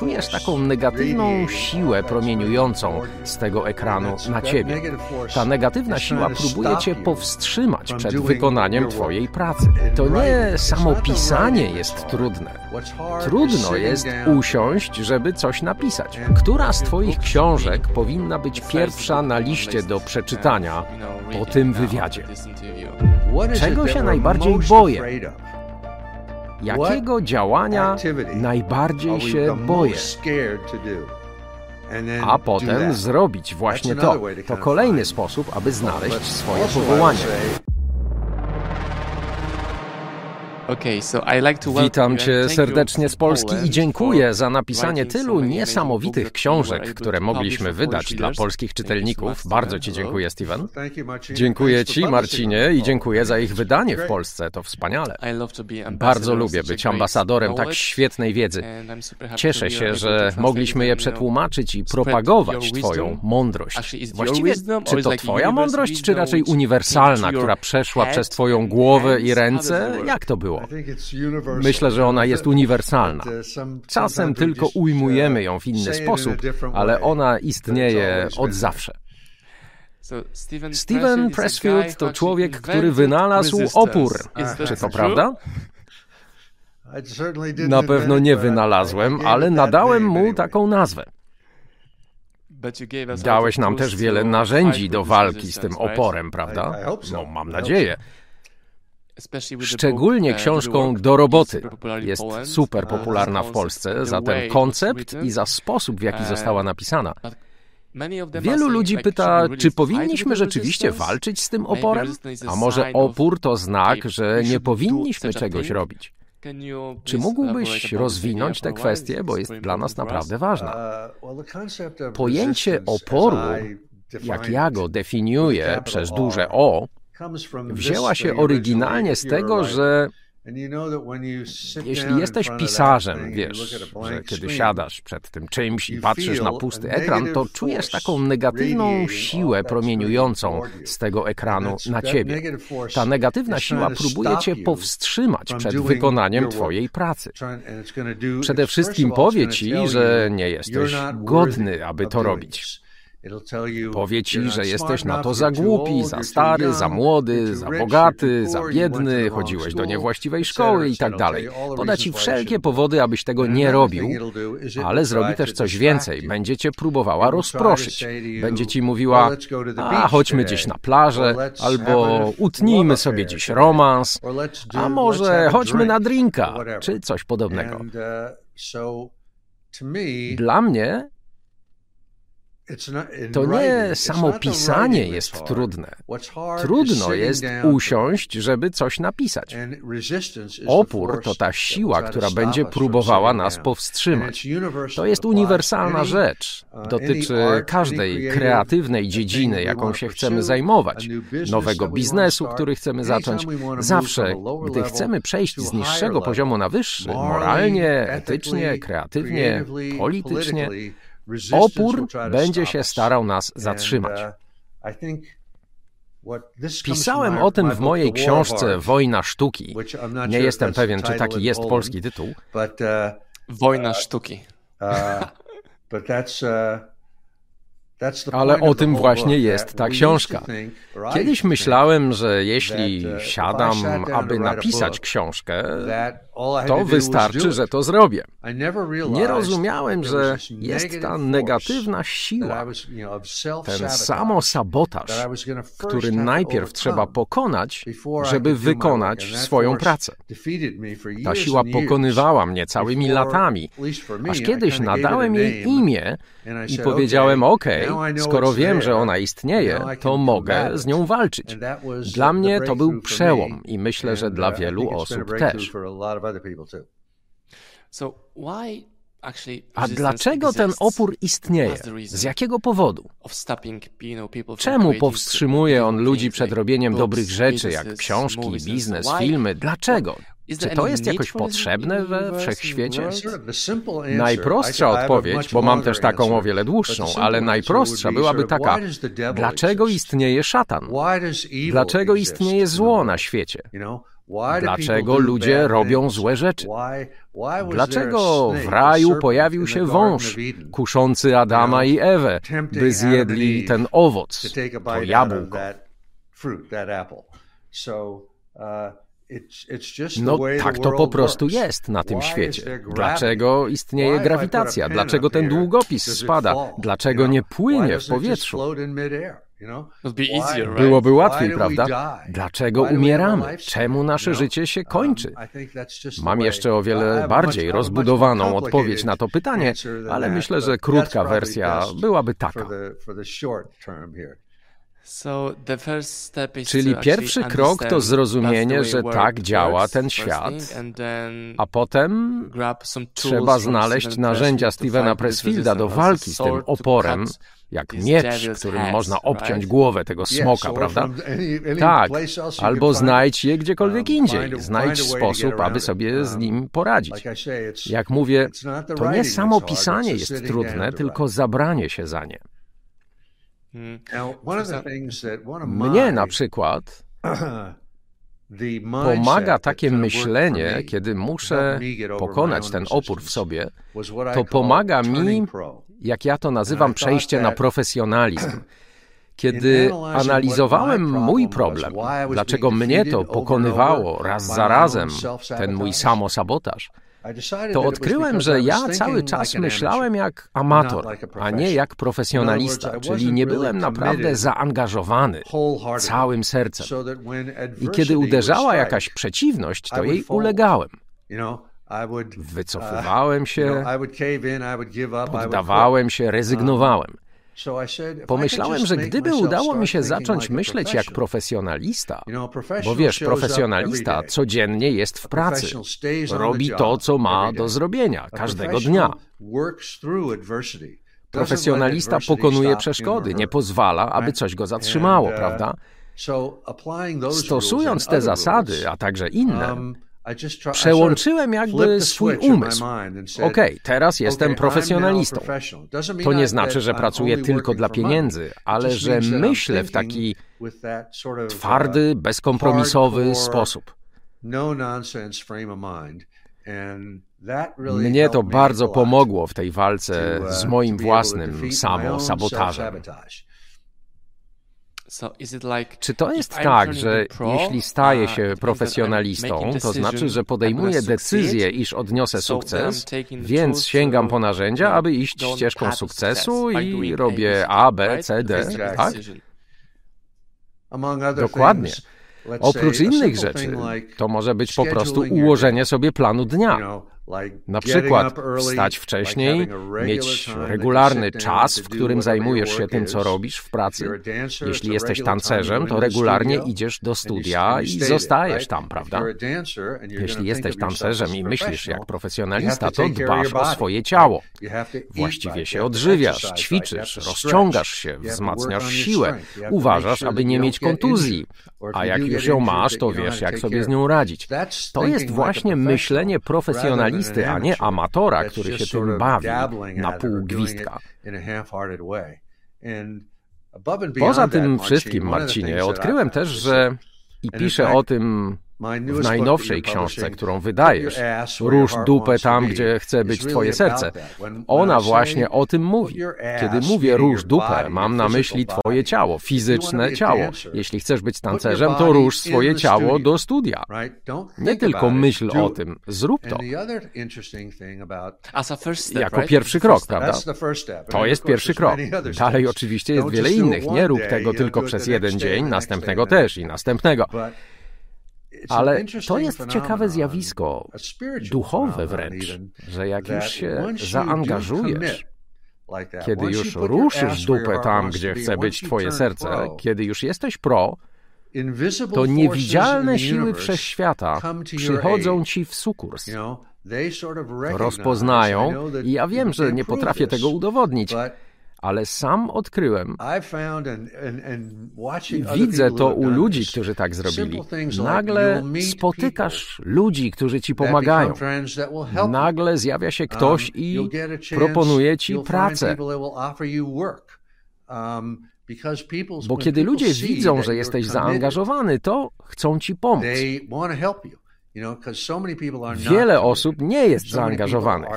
czujesz taką negatywną siłę promieniującą z tego ekranu na ciebie. Ta negatywna siła próbuje cię powstrzymać przed wykonaniem twojej pracy. To nie samo pisanie jest trudne. Trudno jest usiąść, żeby coś napisać. Która z twoich książek powinna być pierwsza na liście do przeczytania po tym wywiadzie? Czego się najbardziej boję? Jakiego działania najbardziej się boję? A potem zrobić właśnie to. To kolejny sposób, aby znaleźć swoje powołanie. Witam Cię serdecznie z Polski i dziękuję za napisanie tylu niesamowitych książek, które mogliśmy wydać dla polskich czytelników. Bardzo Ci dziękuję, Steven. Dziękuję Ci, Marcinie, i dziękuję za ich wydanie w Polsce. To wspaniale. Bardzo lubię być ambasadorem tak świetnej wiedzy. Cieszę się, że mogliśmy je przetłumaczyć i propagować Twoją mądrość. Właściwie, czy to Twoja mądrość, czy raczej uniwersalna, która przeszła przez Twoją głowę i ręce? Jak to było? Myślę, że ona jest uniwersalna. Czasem tylko ujmujemy ją w inny sposób, ale ona istnieje od zawsze. Steven Pressfield to człowiek, który wynalazł opór. Czy to prawda? Na pewno nie wynalazłem, ale nadałem mu taką nazwę. Dałeś nam też wiele narzędzi do walki z tym oporem, prawda? No, mam nadzieję. Szczególnie książką Do roboty. Jest super popularna w Polsce za ten koncept i za sposób, w jaki została napisana. Wielu ludzi pyta, czy powinniśmy rzeczywiście walczyć z tym oporem? A może opór to znak, że nie powinniśmy czegoś robić? Czy mógłbyś rozwinąć tę kwestię, bo jest dla nas naprawdę ważna? Pojęcie oporu, jak ja go definiuję przez duże O, wzięła się oryginalnie z tego, że jeśli jesteś pisarzem, wiesz, że kiedy siadasz przed tym czymś i patrzysz na pusty ekran, to czujesz taką negatywną siłę promieniującą z tego ekranu na ciebie. Ta negatywna siła próbuje cię powstrzymać przed wykonaniem twojej pracy. Przede wszystkim powie ci, że nie jesteś godny, aby to robić. Powie ci, że jesteś na to za głupi, za stary, za młody, za bogaty, za biedny, chodziłeś do niewłaściwej szkoły i tak dalej. Poda ci wszelkie powody, abyś tego nie robił, ale zrobi też coś więcej. Będzie cię próbowała rozproszyć. Będzie ci mówiła, a chodźmy gdzieś na plażę, albo utnijmy sobie dziś romans, a może chodźmy na drinka, czy coś podobnego. Dla mnie to nie samo pisanie jest trudne. Trudno jest usiąść, żeby coś napisać. Opór to ta siła, która będzie próbowała nas powstrzymać. To jest uniwersalna rzecz. Dotyczy każdej kreatywnej dziedziny, jaką się chcemy zajmować, nowego biznesu, który chcemy zacząć. Zawsze, gdy chcemy przejść z niższego poziomu na wyższy, moralnie, etycznie, kreatywnie, politycznie, Opór będzie się starał nas zatrzymać. Pisałem o tym w mojej książce Wojna sztuki. Nie jestem pewien, czy taki jest polski tytuł. Wojna sztuki. Ale o tym właśnie jest ta książka. Kiedyś myślałem, że jeśli uh, siadam, aby napisać książkę, to wystarczy, że to zrobię. Nie rozumiałem, że jest ta negatywna siła, ten samosabotaż, który najpierw trzeba pokonać, żeby wykonać swoją pracę. Ta siła pokonywała mnie całymi latami, aż kiedyś nadałem jej imię i powiedziałem: OK, skoro wiem, że ona istnieje, to mogę z nią walczyć. Dla mnie to był przełom i myślę, że dla wielu osób też. A dlaczego ten opór istnieje? Z jakiego powodu? Czemu powstrzymuje on ludzi przed robieniem dobrych rzeczy, jak książki, biznes, filmy? Dlaczego? Czy to jest jakoś potrzebne we wszechświecie? Najprostsza odpowiedź, bo mam też taką o wiele dłuższą, ale najprostsza byłaby taka: dlaczego istnieje szatan? Dlaczego istnieje zło na świecie? Dlaczego ludzie robią złe rzeczy? Dlaczego w raju pojawił się wąż kuszący Adama i Ewę, by zjedli ten owoc, to jabłko? No tak to po prostu jest na tym świecie. Dlaczego istnieje grawitacja? Dlaczego ten długopis spada? Dlaczego nie płynie w powietrzu? Byłoby łatwiej, prawda? Dlaczego umieramy? Czemu nasze życie się kończy? Mam jeszcze o wiele bardziej rozbudowaną odpowiedź na to pytanie, ale myślę, że krótka wersja byłaby taka. Czyli pierwszy krok to zrozumienie, że tak działa ten świat, a potem trzeba znaleźć narzędzia Stevena Pressfielda do walki z tym oporem, jak miecz, którym można obciąć głowę tego smoka, prawda? Tak, albo znajdź je gdziekolwiek indziej. Znajdź sposób, aby sobie z nim poradzić. Jak mówię, to nie samo pisanie jest trudne, tylko zabranie się za nie. Mnie na przykład pomaga takie myślenie, kiedy muszę pokonać ten opór w sobie, to pomaga mi, jak ja to nazywam, przejście na profesjonalizm. Kiedy analizowałem mój problem, dlaczego mnie to pokonywało raz za razem, ten mój samosabotaż, to odkryłem, że ja cały czas myślałem jak amator, a nie jak profesjonalista, czyli nie byłem naprawdę zaangażowany całym sercem. I kiedy uderzała jakaś przeciwność, to jej ulegałem. Wycofywałem się, poddawałem się, rezygnowałem. Pomyślałem, że gdyby udało mi się zacząć myśleć jak profesjonalista, bo wiesz, profesjonalista codziennie jest w pracy, robi to, co ma do zrobienia każdego dnia. Profesjonalista pokonuje przeszkody, nie pozwala, aby coś go zatrzymało, uh, prawda? Stosując te zasady, a także inne, um, Przełączyłem jakby swój umysł. OK, teraz jestem profesjonalistą. To nie znaczy, że pracuję tylko dla pieniędzy, ale że myślę w taki twardy, uh, bezkompromisowy sposób. Mnie to bardzo pomogło w tej walce z uh, moim własnym samosabotażem. Czy to jest tak, że jeśli staję uh, się profesjonalistą, to znaczy, że podejmuję decyzję, iż odniosę sukces, więc sięgam po narzędzia, aby iść ścieżką sukcesu i robię A, B, C, D, tak? Dokładnie. Oprócz innych rzeczy, to może być po prostu ułożenie sobie planu dnia. Na przykład wstać wcześniej, mieć regularny czas, w którym zajmujesz się tym, co robisz w pracy. Jeśli jesteś tancerzem, to regularnie idziesz do studia i zostajesz tam, prawda? Jeśli jesteś tancerzem i myślisz jak profesjonalista, to dbasz o swoje ciało. Właściwie się odżywiasz, ćwiczysz, rozciągasz się, wzmacniasz siłę, uważasz, aby nie mieć kontuzji. A jak już ją masz, to wiesz, jak sobie z nią radzić. To jest właśnie myślenie profesjonalisty a nie amatora, który się tym bawi na pół gwizdka. Poza tym wszystkim, Marcinie, odkryłem też, że i piszę o tym w najnowszej książce, którą wydajesz, Rusz dupę tam, gdzie chce być twoje serce. Ona właśnie o tym mówi. Kiedy mówię rusz dupę, mam na myśli twoje ciało, fizyczne ciało. Jeśli chcesz być tancerzem, to rusz swoje ciało do studia. Nie tylko myśl o tym, zrób to. Jako pierwszy krok, prawda? To jest pierwszy krok. Dalej oczywiście jest wiele innych. Nie rób tego tylko przez jeden dzień, następnego też i następnego. Ale to jest ciekawe zjawisko, duchowe wręcz, że jak już się zaangażujesz, kiedy już ruszysz dupę tam, gdzie chce być twoje serce, kiedy już jesteś pro, to niewidzialne siły wszechświata przychodzą ci w sukurs. Rozpoznają, i ja wiem, że nie potrafię tego udowodnić, ale sam odkryłem, widzę to u ludzi, którzy tak zrobili. Nagle spotykasz ludzi, którzy ci pomagają. Nagle zjawia się ktoś um, i proponuje ci pracę. Bo kiedy ludzie widzą, że jesteś zaangażowany, to chcą ci pomóc. Wiele osób nie jest zaangażowanych.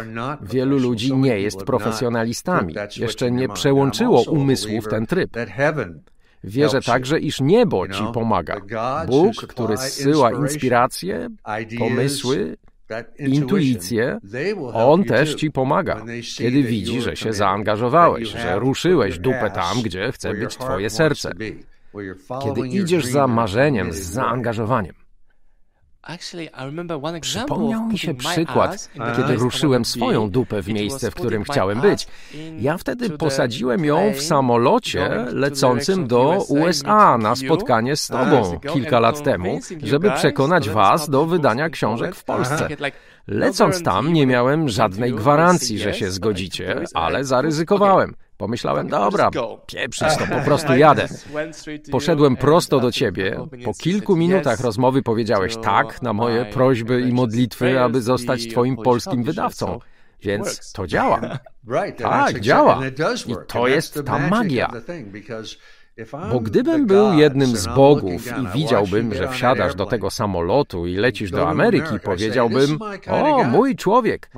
Wielu ludzi nie jest profesjonalistami. Jeszcze nie przełączyło umysłu w ten tryb. Wierzę także, iż niebo ci pomaga. Bóg, który zsyła inspiracje, pomysły, intuicję, on też ci pomaga, kiedy widzi, że się zaangażowałeś, że ruszyłeś dupę tam, gdzie chce być twoje serce. Kiedy idziesz za marzeniem, z zaangażowaniem. Przypomniał mi się przykład, kiedy ruszyłem swoją dupę w miejsce, w którym chciałem być. Ja wtedy posadziłem ją w samolocie lecącym do USA na spotkanie z tobą kilka lat temu, żeby przekonać was do wydania książek w Polsce. Lecąc tam nie miałem żadnej gwarancji, że się zgodzicie, ale zaryzykowałem. Pomyślałem, dobra, pieprzyć to, po prostu jadę. Poszedłem prosto do ciebie. Po kilku minutach rozmowy powiedziałeś tak na moje prośby i modlitwy, aby zostać twoim polskim wydawcą. Więc to działa. Tak, działa. I to jest ta magia. Bo gdybym był jednym z bogów i widziałbym, że wsiadasz do tego samolotu i lecisz do Ameryki, powiedziałbym: O, mój człowiek,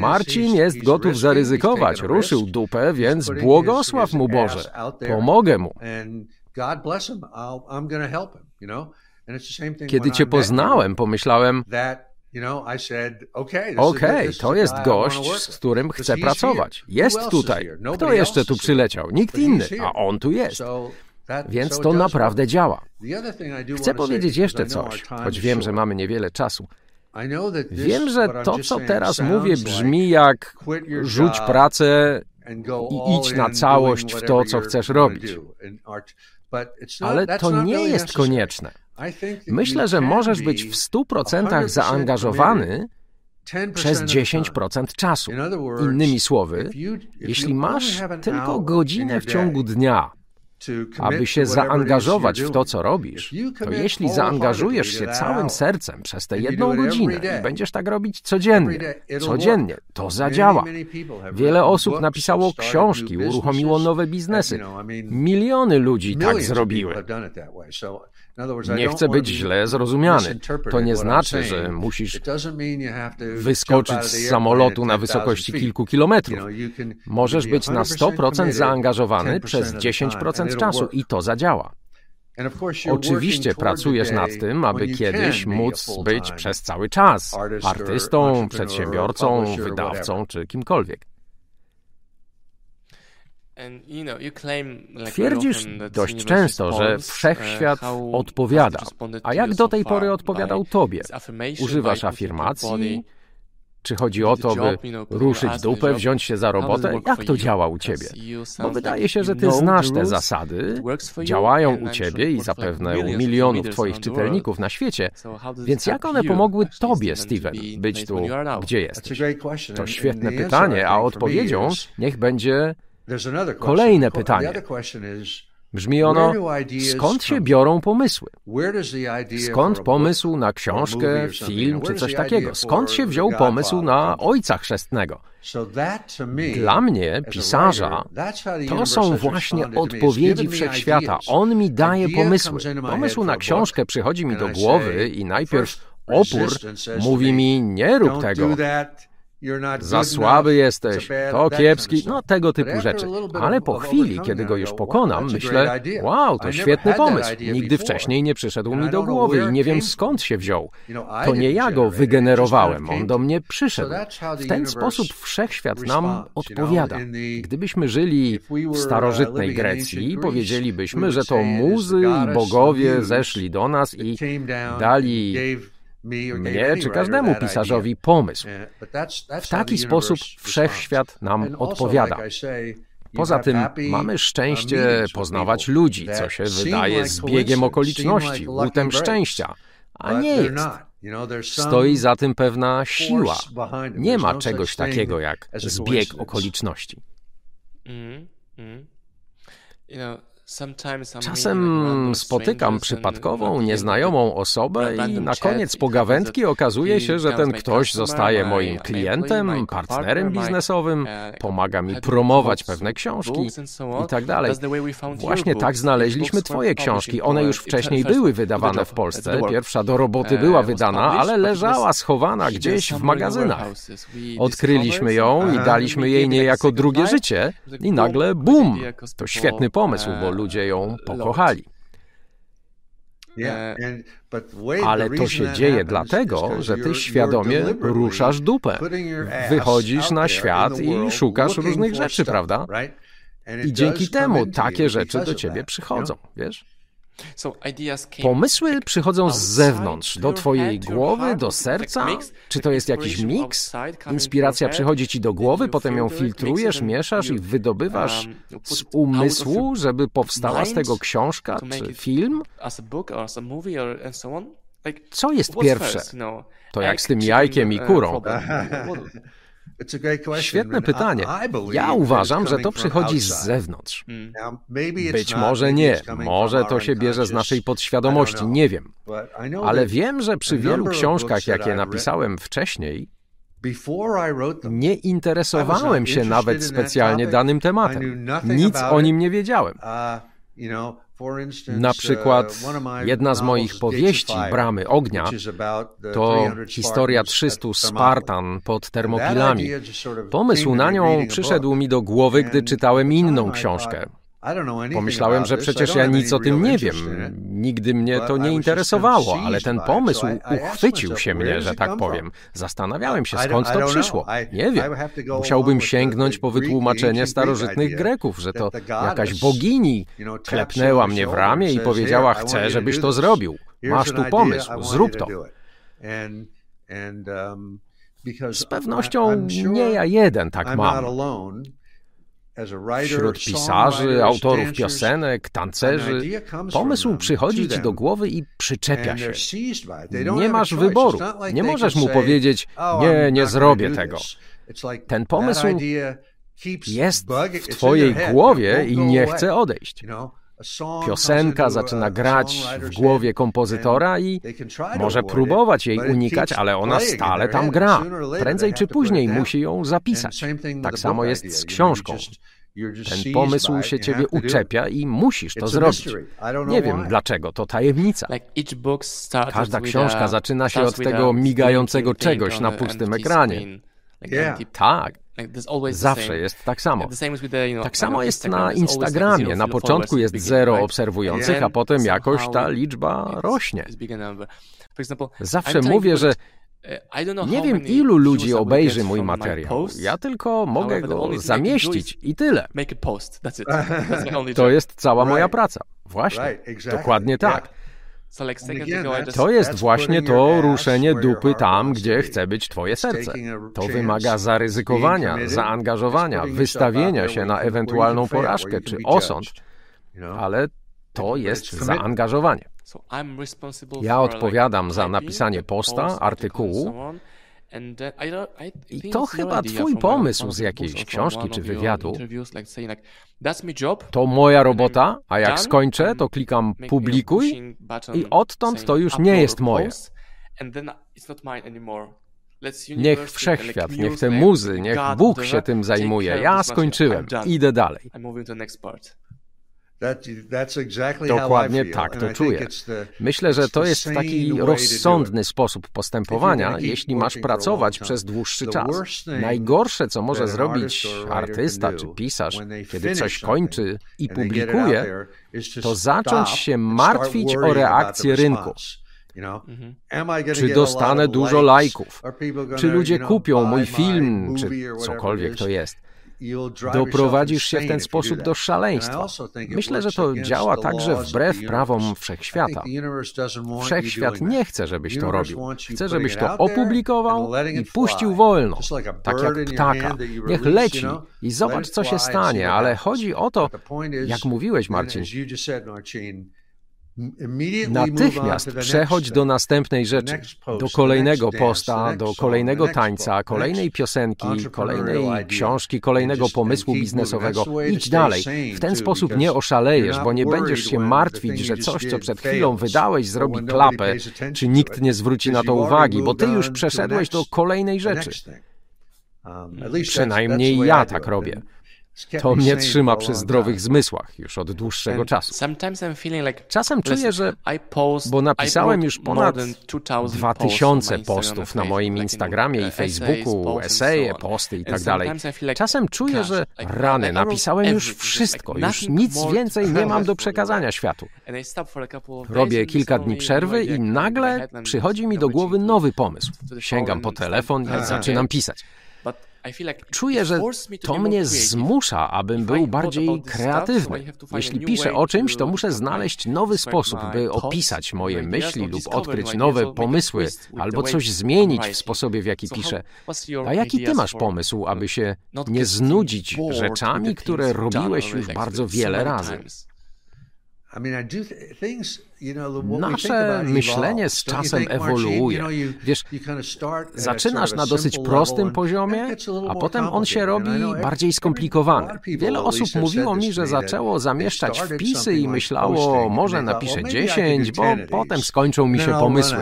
Marcin jest gotów zaryzykować, ruszył dupę, więc błogosław mu Boże, pomogę mu. Kiedy cię poznałem, pomyślałem, Okej, okay, to jest gość, z którym chcę pracować. Jest tutaj. Kto jeszcze tu przyleciał? Nikt inny, a on tu jest. Więc to naprawdę działa. Chcę powiedzieć jeszcze coś, choć wiem, że mamy niewiele czasu. Wiem, że to, co teraz mówię, brzmi jak rzuć pracę i idź na całość w to, co chcesz robić. Ale to nie jest konieczne. Myślę, że możesz być w 100% zaangażowany przez 10% czasu. Innymi słowy, jeśli masz tylko godzinę w ciągu dnia, aby się zaangażować w to, co robisz, to jeśli zaangażujesz się całym sercem przez tę jedną godzinę i będziesz tak robić codziennie, codziennie, to zadziała. Wiele osób napisało książki, uruchomiło nowe biznesy. Miliony ludzi tak zrobiły. Nie chcę być źle zrozumiany. To nie znaczy, że musisz wyskoczyć z samolotu na wysokości kilku kilometrów. Możesz być na 100% zaangażowany przez 10% czasu i to zadziała. Oczywiście pracujesz nad tym, aby kiedyś móc być przez cały czas artystą, przedsiębiorcą, wydawcą czy kimkolwiek. Twierdzisz dość często, że wszechświat odpowiada. A jak do tej pory odpowiadał tobie? Używasz afirmacji? Czy chodzi o to, by ruszyć dupę, wziąć się za robotę? Jak to działa u ciebie? Bo wydaje się, że ty znasz te zasady, działają u ciebie i zapewne u milionów twoich czytelników na świecie. Więc jak one pomogły tobie, Steven, być tu, gdzie jesteś? To świetne pytanie, a odpowiedzią niech będzie Kolejne pytanie. Brzmi ono, skąd się biorą pomysły? Skąd pomysł na książkę, film czy coś takiego? Skąd się wziął pomysł na Ojca Chrzestnego? Dla mnie, pisarza, to są właśnie odpowiedzi wszechświata. On mi daje pomysły. Pomysł na książkę przychodzi mi do głowy i najpierw opór mówi mi, nie rób tego. Za słaby jesteś, to kiepski, no tego typu rzeczy. Ale po chwili, kiedy go już pokonam, myślę, wow, to świetny pomysł. Nigdy wcześniej nie przyszedł mi do głowy i nie wiem skąd się wziął. To nie ja go wygenerowałem, on do mnie przyszedł. W ten sposób wszechświat nam odpowiada. Gdybyśmy żyli w starożytnej Grecji, powiedzielibyśmy, że to muzy i bogowie zeszli do nas i dali mnie czy każdemu pisarzowi pomysł. W taki sposób wszechświat nam odpowiada. Poza tym mamy szczęście poznawać ludzi, co się wydaje zbiegiem okoliczności, łutem szczęścia, a nie jest. Stoi za tym pewna siła. Nie ma czegoś takiego jak zbieg okoliczności. Mm-hmm. Czasem spotykam przypadkową, nieznajomą osobę i na koniec pogawędki okazuje się, że ten ktoś zostaje moim klientem, partnerem biznesowym, uh, pomaga mi promować pewne książki i tak dalej. Właśnie tak znaleźliśmy Twoje książki. One już wcześniej były wydawane w Polsce. Pierwsza do roboty była uh, wydana, ale leżała schowana gdzieś w magazynach. Odkryliśmy ją i daliśmy jej niejako drugie życie i nagle bum! To świetny pomysł, bo ludzie ją pokochali. E, Ale to się dzieje dlatego, że ty świadomie ruszasz dupę. Wychodzisz na świat i szukasz różnych rzeczy, prawda? I dzięki temu takie rzeczy do ciebie przychodzą, wiesz? Pomysły przychodzą z zewnątrz, do twojej głowy, do serca? Czy to jest jakiś miks? Inspiracja przychodzi ci do głowy, potem ją filtrujesz, mieszasz i wydobywasz um, z umysłu, żeby powstała z tego książka czy film? Co jest pierwsze? To jak z tym jajkiem i uh, kurą. Świetne pytanie. Ja uważam, że to przychodzi z zewnątrz. Hmm. Być może nie, może to się bierze z naszej podświadomości, nie wiem. Ale wiem, że przy wielu książkach, jakie napisałem wcześniej, nie interesowałem się nawet specjalnie danym tematem. Nic o nim nie wiedziałem. Na przykład uh, jedna z moich powieści, Bramy Ognia, to historia 300 Spartan pod Termopilami. Pomysł na nią przyszedł mi do głowy, gdy czytałem inną książkę. Pomyślałem, że przecież ja nic o tym nie wiem. Nigdy mnie to nie interesowało, ale ten pomysł uchwycił się mnie, że tak powiem. Zastanawiałem się, skąd to przyszło. Nie wiem. Musiałbym sięgnąć po wytłumaczenie starożytnych Greków, że to jakaś bogini klepnęła mnie w ramię i powiedziała: Chcę, żebyś to zrobił. Masz tu pomysł, zrób to. Um, Z pewnością nie ja jeden tak mam. Wśród pisarzy, autorów piosenek, tancerzy, pomysł przychodzi ci do głowy i przyczepia się. Nie masz wyboru. Nie możesz mu powiedzieć, oh, nie, nie zrobię tego. Ten pomysł jest w twojej głowie i nie chce odejść. Piosenka zaczyna grać w głowie kompozytora i może próbować jej unikać, ale ona stale tam gra. Prędzej czy później musi ją zapisać. Tak samo jest z książką. Ten pomysł się ciebie uczepia i musisz to zrobić. Nie wiem dlaczego, to tajemnica. Każda książka zaczyna się od tego migającego czegoś na pustym ekranie. Tak. Zawsze jest tak samo. Tak samo jest na Instagramie. Na początku jest zero obserwujących, a potem jakoś ta liczba rośnie. Zawsze mówię, że uh, nie wiem, ilu ludzi obejrzy mój materiał. Ja tylko mogę go zamieścić i tyle. To jest cała moja praca. Właśnie. Dokładnie tak. To jest właśnie to ruszenie dupy tam, gdzie chce być Twoje serce. To wymaga zaryzykowania, zaangażowania, wystawienia się na ewentualną porażkę czy osąd, ale to jest zaangażowanie. Ja odpowiadam za napisanie posta, artykułu, i to chyba twój pomysł z jakiejś książki czy wywiadu. To moja robota, a jak skończę, to klikam publikuj i odtąd to już nie jest moje. Niech wszechświat, niech te muzy, niech Bóg się tym zajmuje. Ja skończyłem, idę dalej. Dokładnie tak to czuję. Myślę, że to jest taki rozsądny sposób postępowania, jeśli masz pracować przez dłuższy czas. Najgorsze, co może zrobić artysta czy pisarz, kiedy coś kończy i publikuje, to zacząć się martwić o reakcję rynku. Mhm. Czy dostanę dużo lajków? Czy ludzie kupią mój film, czy cokolwiek to jest? Doprowadzisz się w ten sposób do szaleństwa. Myślę, że to działa także wbrew prawom wszechświata. Wszechświat nie chce, żebyś to robił. Chce, żebyś to opublikował i puścił wolno, tak jak ptaka. Niech leci i zobacz, co się stanie, ale chodzi o to, jak mówiłeś, Marcin, Natychmiast przechodź do następnej rzeczy, do kolejnego posta, do kolejnego tańca, kolejnej piosenki, kolejnej książki, kolejnego pomysłu biznesowego. Idź dalej. W ten sposób nie oszalejesz, bo nie będziesz się martwić, że coś, co przed chwilą wydałeś, zrobi klapę, czy nikt nie zwróci na to uwagi, bo ty już przeszedłeś do kolejnej rzeczy. Um, Przynajmniej ja tak robię. To mnie trzyma przy zdrowych zmysłach już od dłuższego czasu. Czasem czuję, że bo napisałem już ponad 2000 postów na moim Instagramie i Facebooku, eseje, posty i tak dalej. Czasem czuję, że rany, napisałem już wszystko, już nic więcej nie mam do przekazania światu. Robię kilka dni przerwy i nagle przychodzi mi do głowy nowy pomysł. Sięgam po telefon i zaczynam pisać. Czuję, że to mnie zmusza, abym był bardziej kreatywny. Jeśli piszę o czymś, to muszę znaleźć nowy sposób, by opisać moje myśli lub odkryć nowe pomysły, albo coś zmienić w sposobie, w jaki piszę. A jaki ty masz pomysł, aby się nie znudzić rzeczami, które robiłeś już bardzo wiele razy? Nasze myślenie z czasem ewoluuje. Wiesz, zaczynasz na dosyć prostym poziomie, a potem on się robi bardziej skomplikowany. Wiele osób mówiło mi, że zaczęło zamieszczać wpisy i myślało, może napiszę 10, bo potem skończą mi się pomysły.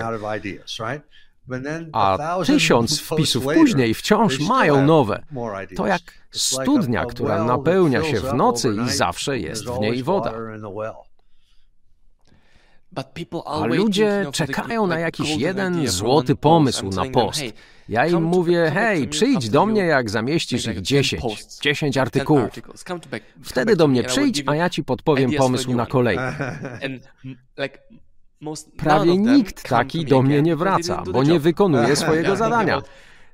A tysiąc wpisów później wciąż mają nowe. To jak studnia, która napełnia się w nocy i zawsze jest w niej woda. A ludzie czekają na jakiś jeden złoty pomysł na post. Ja im mówię, hej, przyjdź do mnie, jak zamieścisz ich 10, 10 artykułów. Wtedy do mnie przyjdź, a ja ci podpowiem pomysł na kolejny. Prawie nikt taki do mnie nie wraca, bo nie wykonuje swojego zadania.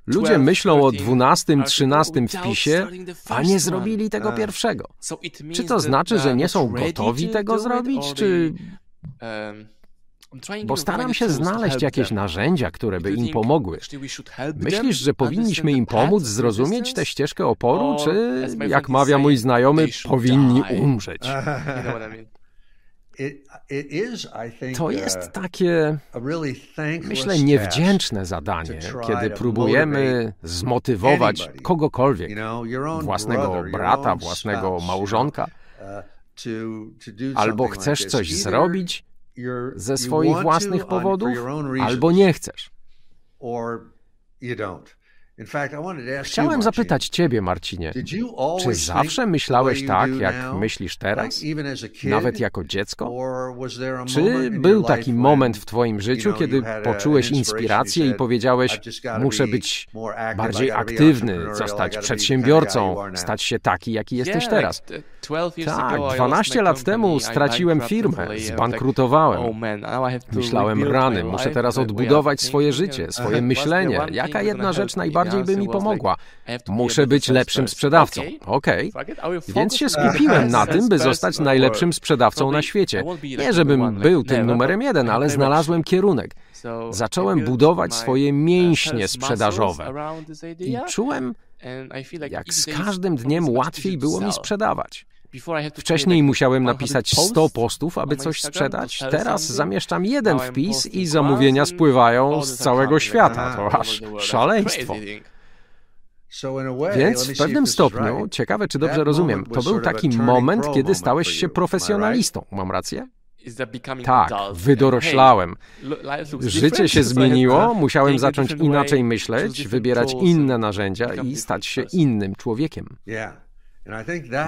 Ludzie myślą o dwunastym, trzynastym wpisie, a nie zrobili tego pierwszego. Czy to znaczy, że nie są gotowi tego zrobić, czy bo staram się znaleźć jakieś narzędzia, które by im pomogły. Myślisz, że powinniśmy im pomóc zrozumieć tę ścieżkę oporu, czy, jak mawia mój znajomy, powinni umrzeć? To jest takie, myślę, niewdzięczne zadanie, kiedy próbujemy zmotywować kogokolwiek, własnego brata, własnego małżonka, Albo chcesz coś zrobić ze swoich własnych powodów, albo nie chcesz. Chciałem zapytać Ciebie, Marcinie, czy zawsze myślałeś tak, jak myślisz teraz, nawet jako dziecko? Czy był taki moment w Twoim życiu, kiedy poczułeś inspirację i powiedziałeś, muszę być bardziej aktywny, zostać przedsiębiorcą, stać się taki, jaki jesteś teraz? Tak, 12 lat temu straciłem firmę, zbankrutowałem. Oh, Myślałem, rany, muszę teraz odbudować swoje życie, swoje myślenie. Jaka jedna rzecz najbardziej by mi pomogła? Muszę być lepszym sprzedawcą. Okej. Okay. Więc się skupiłem na tym, by zostać najlepszym sprzedawcą na świecie. Nie, żebym był tym numerem jeden, ale znalazłem kierunek. Zacząłem budować swoje mięśnie sprzedażowe. I czułem, jak z każdym dniem łatwiej było mi sprzedawać. Wcześniej musiałem napisać 100 postów, aby coś sprzedać. Teraz zamieszczam jeden wpis i zamówienia spływają z całego świata. To aż szaleństwo. Więc w pewnym stopniu, ciekawe czy dobrze rozumiem, to był taki moment, kiedy stałeś się profesjonalistą. Mam rację? Tak, wydoroślałem. Życie się zmieniło, musiałem zacząć inaczej myśleć, wybierać inne narzędzia i stać się innym człowiekiem.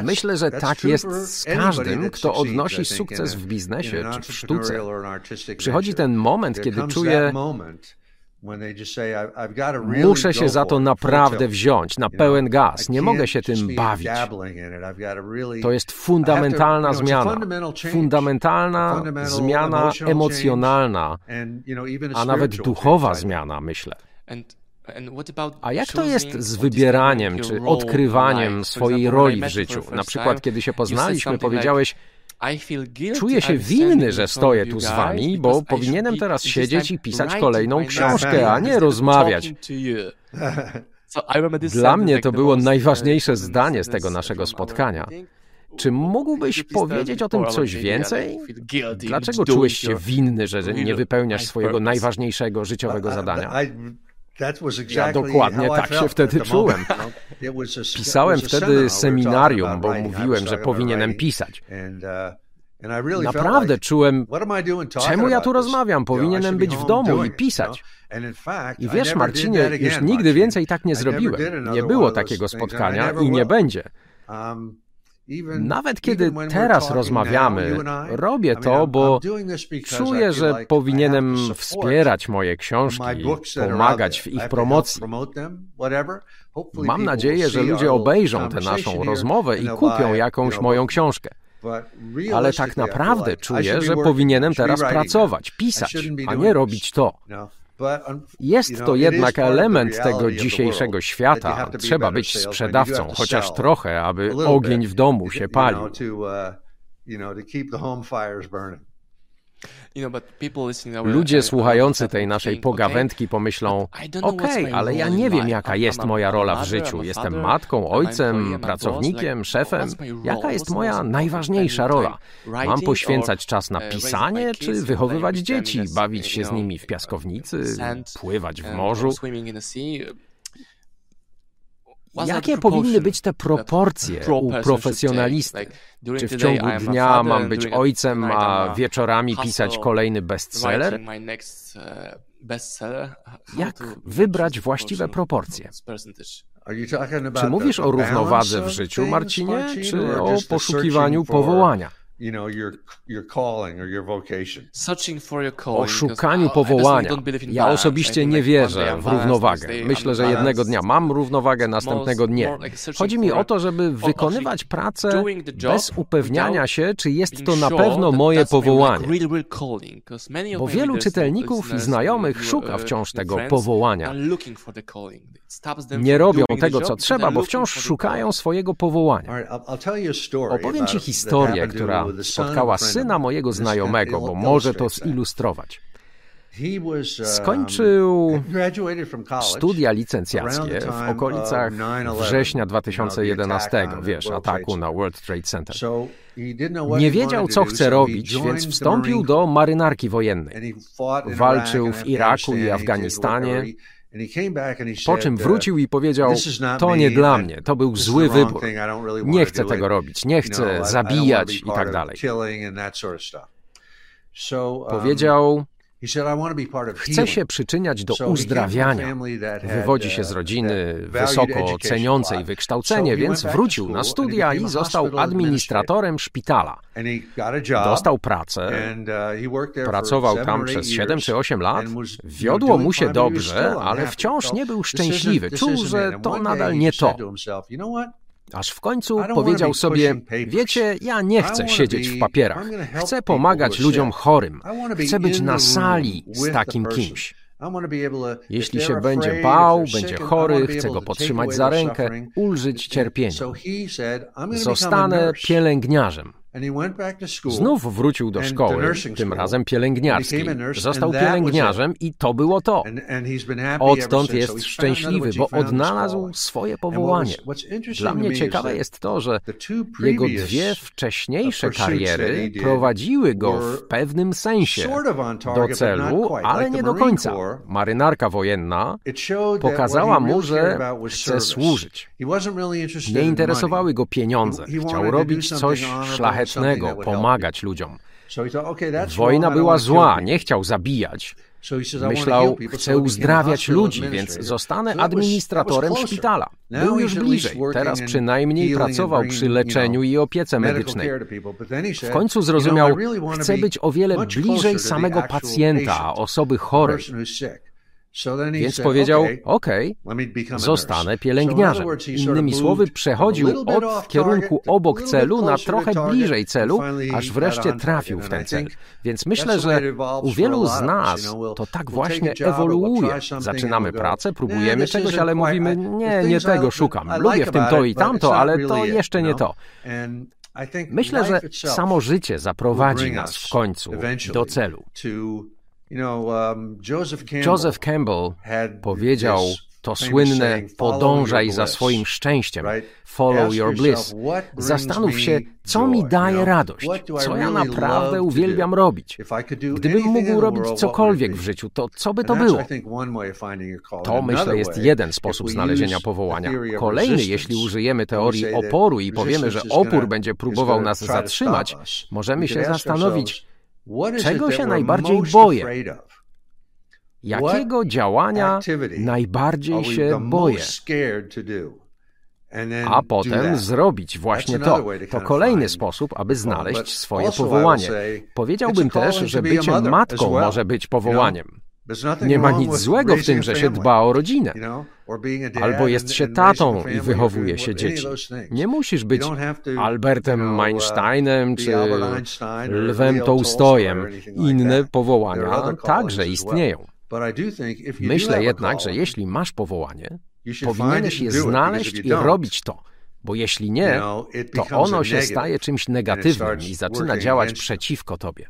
Myślę, że tak jest z każdym, kto odnosi sukces w biznesie czy w sztuce. Przychodzi ten moment, kiedy czuję, Muszę się za to naprawdę wziąć, na pełen gaz. Nie mogę się tym bawić. To jest fundamentalna zmiana. Fundamentalna zmiana emocjonalna, a nawet duchowa zmiana, myślę. A jak to jest z wybieraniem czy odkrywaniem swojej roli w życiu? Na przykład, kiedy się poznaliśmy, powiedziałeś, Czuję się winny, że stoję tu z wami, bo powinienem teraz siedzieć i pisać kolejną książkę, a nie rozmawiać. Dla mnie to było najważniejsze zdanie z tego naszego spotkania. Czy mógłbyś powiedzieć o tym coś więcej? Dlaczego czułeś się winny, że nie wypełniasz swojego najważniejszego życiowego zadania? Ja dokładnie tak się wtedy czułem. Pisałem wtedy seminarium, bo mówiłem, że powinienem pisać. Naprawdę czułem, czemu ja tu rozmawiam? Powinienem być w domu i pisać. I wiesz, Marcinie, już nigdy więcej tak nie zrobiłem. Nie było takiego spotkania i nie będzie. Nawet kiedy teraz rozmawiamy, robię to, bo czuję, że powinienem wspierać moje książki, pomagać w ich promocji. Mam nadzieję, że ludzie obejrzą tę naszą rozmowę i kupią jakąś moją książkę. Ale tak naprawdę czuję, że powinienem teraz pracować, pisać, a nie robić to. Jest to jednak element tego dzisiejszego świata. Trzeba być sprzedawcą, chociaż trochę, aby ogień w domu się palił. Ludzie słuchający tej naszej pogawędki pomyślą: Okej, okay, ale ja nie wiem, jaka jest moja rola w życiu. Jestem matką, ojcem, pracownikiem, szefem. Jaka jest moja najważniejsza rola? Mam poświęcać czas na pisanie, czy wychowywać dzieci, bawić się z nimi w piaskownicy, pływać w morzu? Jakie powinny być te proporcje u profesjonalisty? Czy w ciągu dnia mam być ojcem, a wieczorami pisać kolejny bestseller? Jak wybrać właściwe proporcje? Czy mówisz o równowadze w życiu, Marcinie, czy o poszukiwaniu powołania? O szukaniu powołania. Ja osobiście nie wierzę w równowagę. Myślę, że jednego dnia mam równowagę, następnego nie. Chodzi mi o to, żeby wykonywać pracę bez upewniania się, czy jest to na pewno moje powołanie. Bo wielu czytelników i znajomych szuka uh, wciąż tego powołania. Nie robią tego, co trzeba, bo wciąż szukają swojego powołania. Opowiem Ci historię, która spotkała syna mojego znajomego, bo może to zilustrować. Skończył studia licencjackie w okolicach września 2011, wiesz, ataku na World Trade Center. Nie wiedział, co chce robić, więc wstąpił do marynarki wojennej. Walczył w Iraku i Afganistanie. Po czym wrócił i powiedział: To nie dla mnie, to był zły wybór. Nie chcę tego robić, nie chcę zabijać i tak dalej. Powiedział: Chce się przyczyniać do uzdrawiania. Wywodzi się z rodziny uh, wysoko ceniącej wykształcenie, więc wrócił na studia i został administratorem szpitala. Dostał pracę, uh, pracował tam przez 7 czy 8 lat, wiodło mu się dobrze, ale wciąż nie był szczęśliwy. Czuł, że to nadal nie to. Aż w końcu powiedział sobie: Wiecie, ja nie chcę siedzieć w papierach. Chcę pomagać ludziom chorym. Chcę być na sali z takim kimś. Jeśli się będzie bał, będzie chory, chcę go podtrzymać za rękę, ulżyć cierpieniu. Zostanę pielęgniarzem. Znów wrócił do szkoły, tym razem pielęgniarskiej. Został pielęgniarzem i to było to. Odtąd jest szczęśliwy, bo odnalazł swoje powołanie. Dla mnie ciekawe jest to, że jego dwie wcześniejsze kariery prowadziły go w pewnym sensie do celu, ale nie do końca. Marynarka wojenna pokazała mu, że chce służyć. Nie interesowały go pieniądze. Chciał robić coś szlachetnego szlachetnego, pomagać ludziom. Wojna była zła, nie chciał zabijać. Myślał, chcę uzdrawiać ludzi, więc zostanę administratorem szpitala. Był już bliżej. Teraz przynajmniej pracował przy leczeniu i opiece medycznej. W końcu zrozumiał, chcę być o wiele bliżej samego pacjenta, osoby chorej. Więc powiedział, OK, zostanę pielęgniarzem. Innymi słowy, przechodził od w kierunku obok celu na trochę bliżej celu, aż wreszcie trafił w ten cel. Więc myślę, że u wielu z nas to tak właśnie ewoluuje. Zaczynamy pracę, próbujemy czegoś, ale mówimy, nie, nie tego szukam. Lubię w tym to i tamto, ale to jeszcze nie to. Myślę, że samo życie zaprowadzi nas w końcu do celu. Um, Joseph Campbell powiedział to słynne podążaj za swoim szczęściem, follow your bliss. Zastanów się, co mi daje radość, co ja naprawdę uwielbiam robić. Gdybym mógł robić cokolwiek w życiu, to co by to było? To, myślę, jest jeden sposób znalezienia powołania. Kolejny, jeśli użyjemy teorii oporu i powiemy, że opór będzie próbował nas zatrzymać, możemy się zastanowić, czego się najbardziej boję. Jakiego działania najbardziej się boję? A potem zrobić właśnie to. To kolejny sposób, aby znaleźć swoje powołanie. Powiedziałbym też, że bycie matką może być powołaniem. Nie ma nic złego w tym, że się dba o rodzinę. Albo jest się tatą i wychowuje się dzieci. Nie musisz być Albertem Einsteinem czy Lwem Tolstojem. Inne powołania także istnieją. Myślę jednak, że jeśli masz powołanie, powinieneś je znaleźć i robić to. Bo jeśli nie, to ono się staje czymś negatywnym i zaczyna działać przeciwko tobie.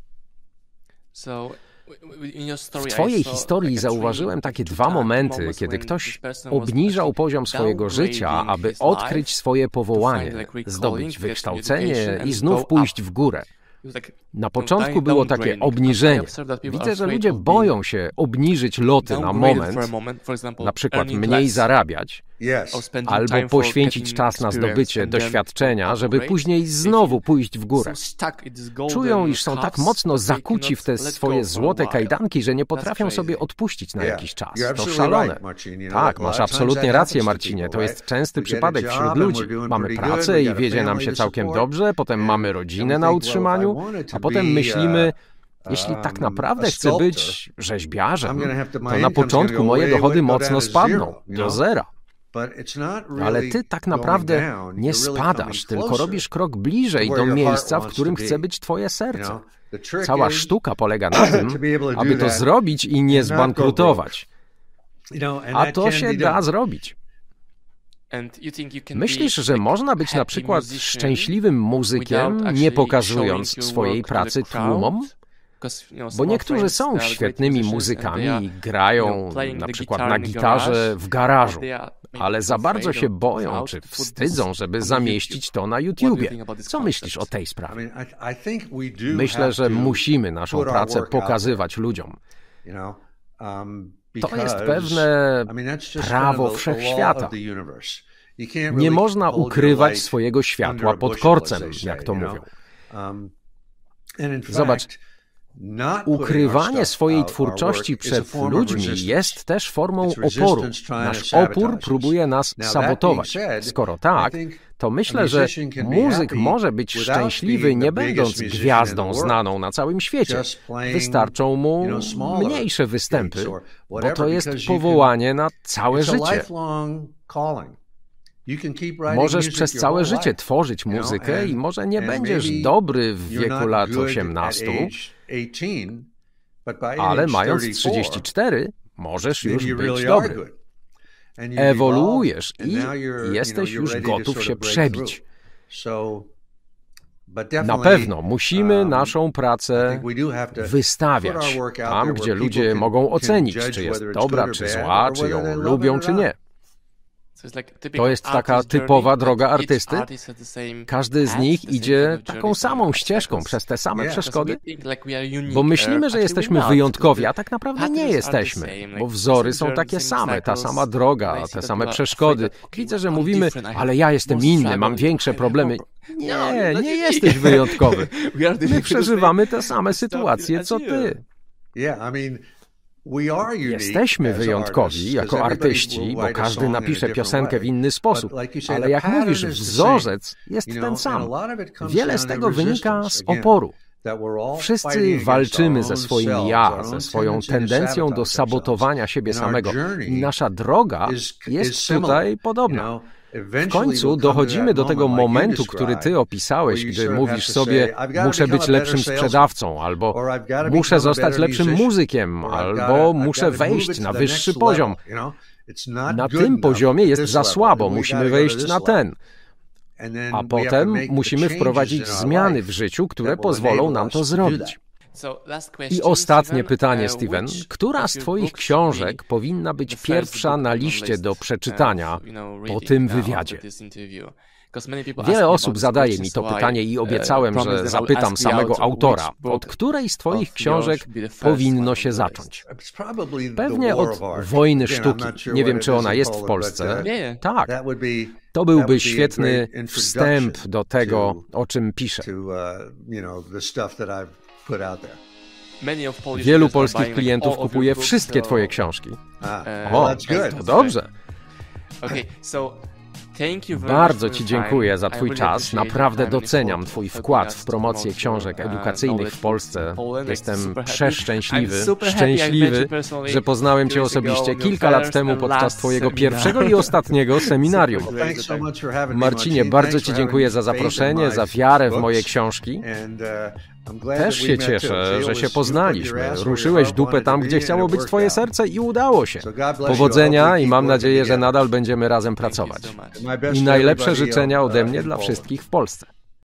W Twojej historii zauważyłem takie dwa momenty, kiedy ktoś obniżał poziom swojego życia, aby odkryć swoje powołanie, zdobyć wykształcenie i znów pójść w górę. Na początku było takie obniżenie. Widzę, że ludzie boją się obniżyć loty na moment, na przykład mniej zarabiać, albo poświęcić czas na zdobycie doświadczenia, żeby później znowu pójść w górę. Czują, iż są tak mocno zakuci w te swoje złote kajdanki, że nie potrafią sobie odpuścić na jakiś czas. To szalone. Tak, masz absolutnie rację, Marcinie. To jest częsty przypadek wśród ludzi. Mamy pracę i wiedzie nam się całkiem dobrze, potem mamy rodzinę na utrzymaniu, a potem myślimy, jeśli tak naprawdę chcę być rzeźbiarzem, to na początku moje dochody mocno spadną do zera. Ale ty tak naprawdę nie spadasz, tylko robisz krok bliżej do miejsca, w którym chce być twoje serce. Cała sztuka polega na tym, aby to zrobić i nie zbankrutować. A to się da zrobić. Myślisz, że można być na przykład szczęśliwym muzykiem, nie pokazując swojej pracy tłumom? Bo niektórzy są świetnymi muzykami i grają na przykład na gitarze w garażu, ale za bardzo się boją czy wstydzą, żeby zamieścić to na YouTubie. Co myślisz o tej sprawie? Myślę, że musimy naszą pracę pokazywać ludziom. To jest pewne prawo wszechświata. Nie można ukrywać swojego światła pod korcem, jak to mówią. Um, Zobacz, Ukrywanie swojej twórczości przed ludźmi jest też formą oporu. Nasz opór próbuje nas sabotować. Skoro tak, to myślę, że muzyk może być szczęśliwy nie będąc gwiazdą znaną na całym świecie. Wystarczą mu mniejsze występy, bo to jest powołanie na całe życie. Możesz przez całe życie tworzyć muzykę i może nie będziesz dobry w wieku lat 18, ale mając 34 możesz już być dobry. Ewoluujesz i jesteś już gotów się przebić. Na pewno musimy um, naszą pracę wystawiać tam, gdzie ludzie mogą ocenić, czy jest dobra, czy zła, czy ją lubią, czy nie. To jest taka typowa droga artysty. Każdy z nich idzie taką samą ścieżką przez te same przeszkody, bo myślimy, że jesteśmy wyjątkowi, a tak naprawdę nie jesteśmy, bo wzory są takie same, ta sama droga, te same przeszkody. Widzę, że mówimy, ale ja jestem inny, mam większe problemy. Nie, nie jesteś wyjątkowy. My przeżywamy te same sytuacje, co ty. Jesteśmy wyjątkowi jako artyści, bo każdy napisze piosenkę w inny sposób, ale jak mówisz, wzorzec jest ten sam. Wiele z tego wynika z oporu. Wszyscy walczymy ze swoim ja, ze swoją tendencją do sabotowania siebie samego. I nasza droga jest tutaj podobna. W końcu dochodzimy do tego momentu, który ty opisałeś, gdy mówisz sobie, muszę być lepszym sprzedawcą, albo muszę zostać lepszym muzykiem, albo muszę wejść na wyższy poziom. Na tym poziomie jest za słabo, musimy wejść na ten. A potem musimy wprowadzić zmiany w życiu, które pozwolą nam to zrobić. I ostatnie pytanie, uh, Steven. Która z Twoich książek powinna być pierwsza na liście do przeczytania po tym wywiadzie? Wiele osób zadaje mi to pytanie i obiecałem, uh, że zapytam samego autora, od której z Twoich książek powinno się zacząć. Pewnie od Wojny Sztuki. Nie wiem, czy ona jest w Polsce. Tak. To byłby świetny wstęp do tego, o czym piszę. Wielu polskich klientów kupuje wszystkie Twoje książki. O, to dobrze. Bardzo Ci dziękuję za Twój czas. Naprawdę doceniam Twój wkład w promocję książek uh, edukacyjnych w Polsce. Jestem przeszczęśliwy, szczęśliwy, że poznałem Cię osobiście kilka lat temu podczas Twojego pierwszego i ostatniego seminarium. Marcinie, bardzo Ci dziękuję za zaproszenie, za wiarę w moje książki. Też się cieszę, że się poznaliśmy. Ruszyłeś dupę tam, gdzie chciało być Twoje serce i udało się. Powodzenia i mam nadzieję, że nadal będziemy razem pracować. I najlepsze życzenia ode mnie dla wszystkich w Polsce.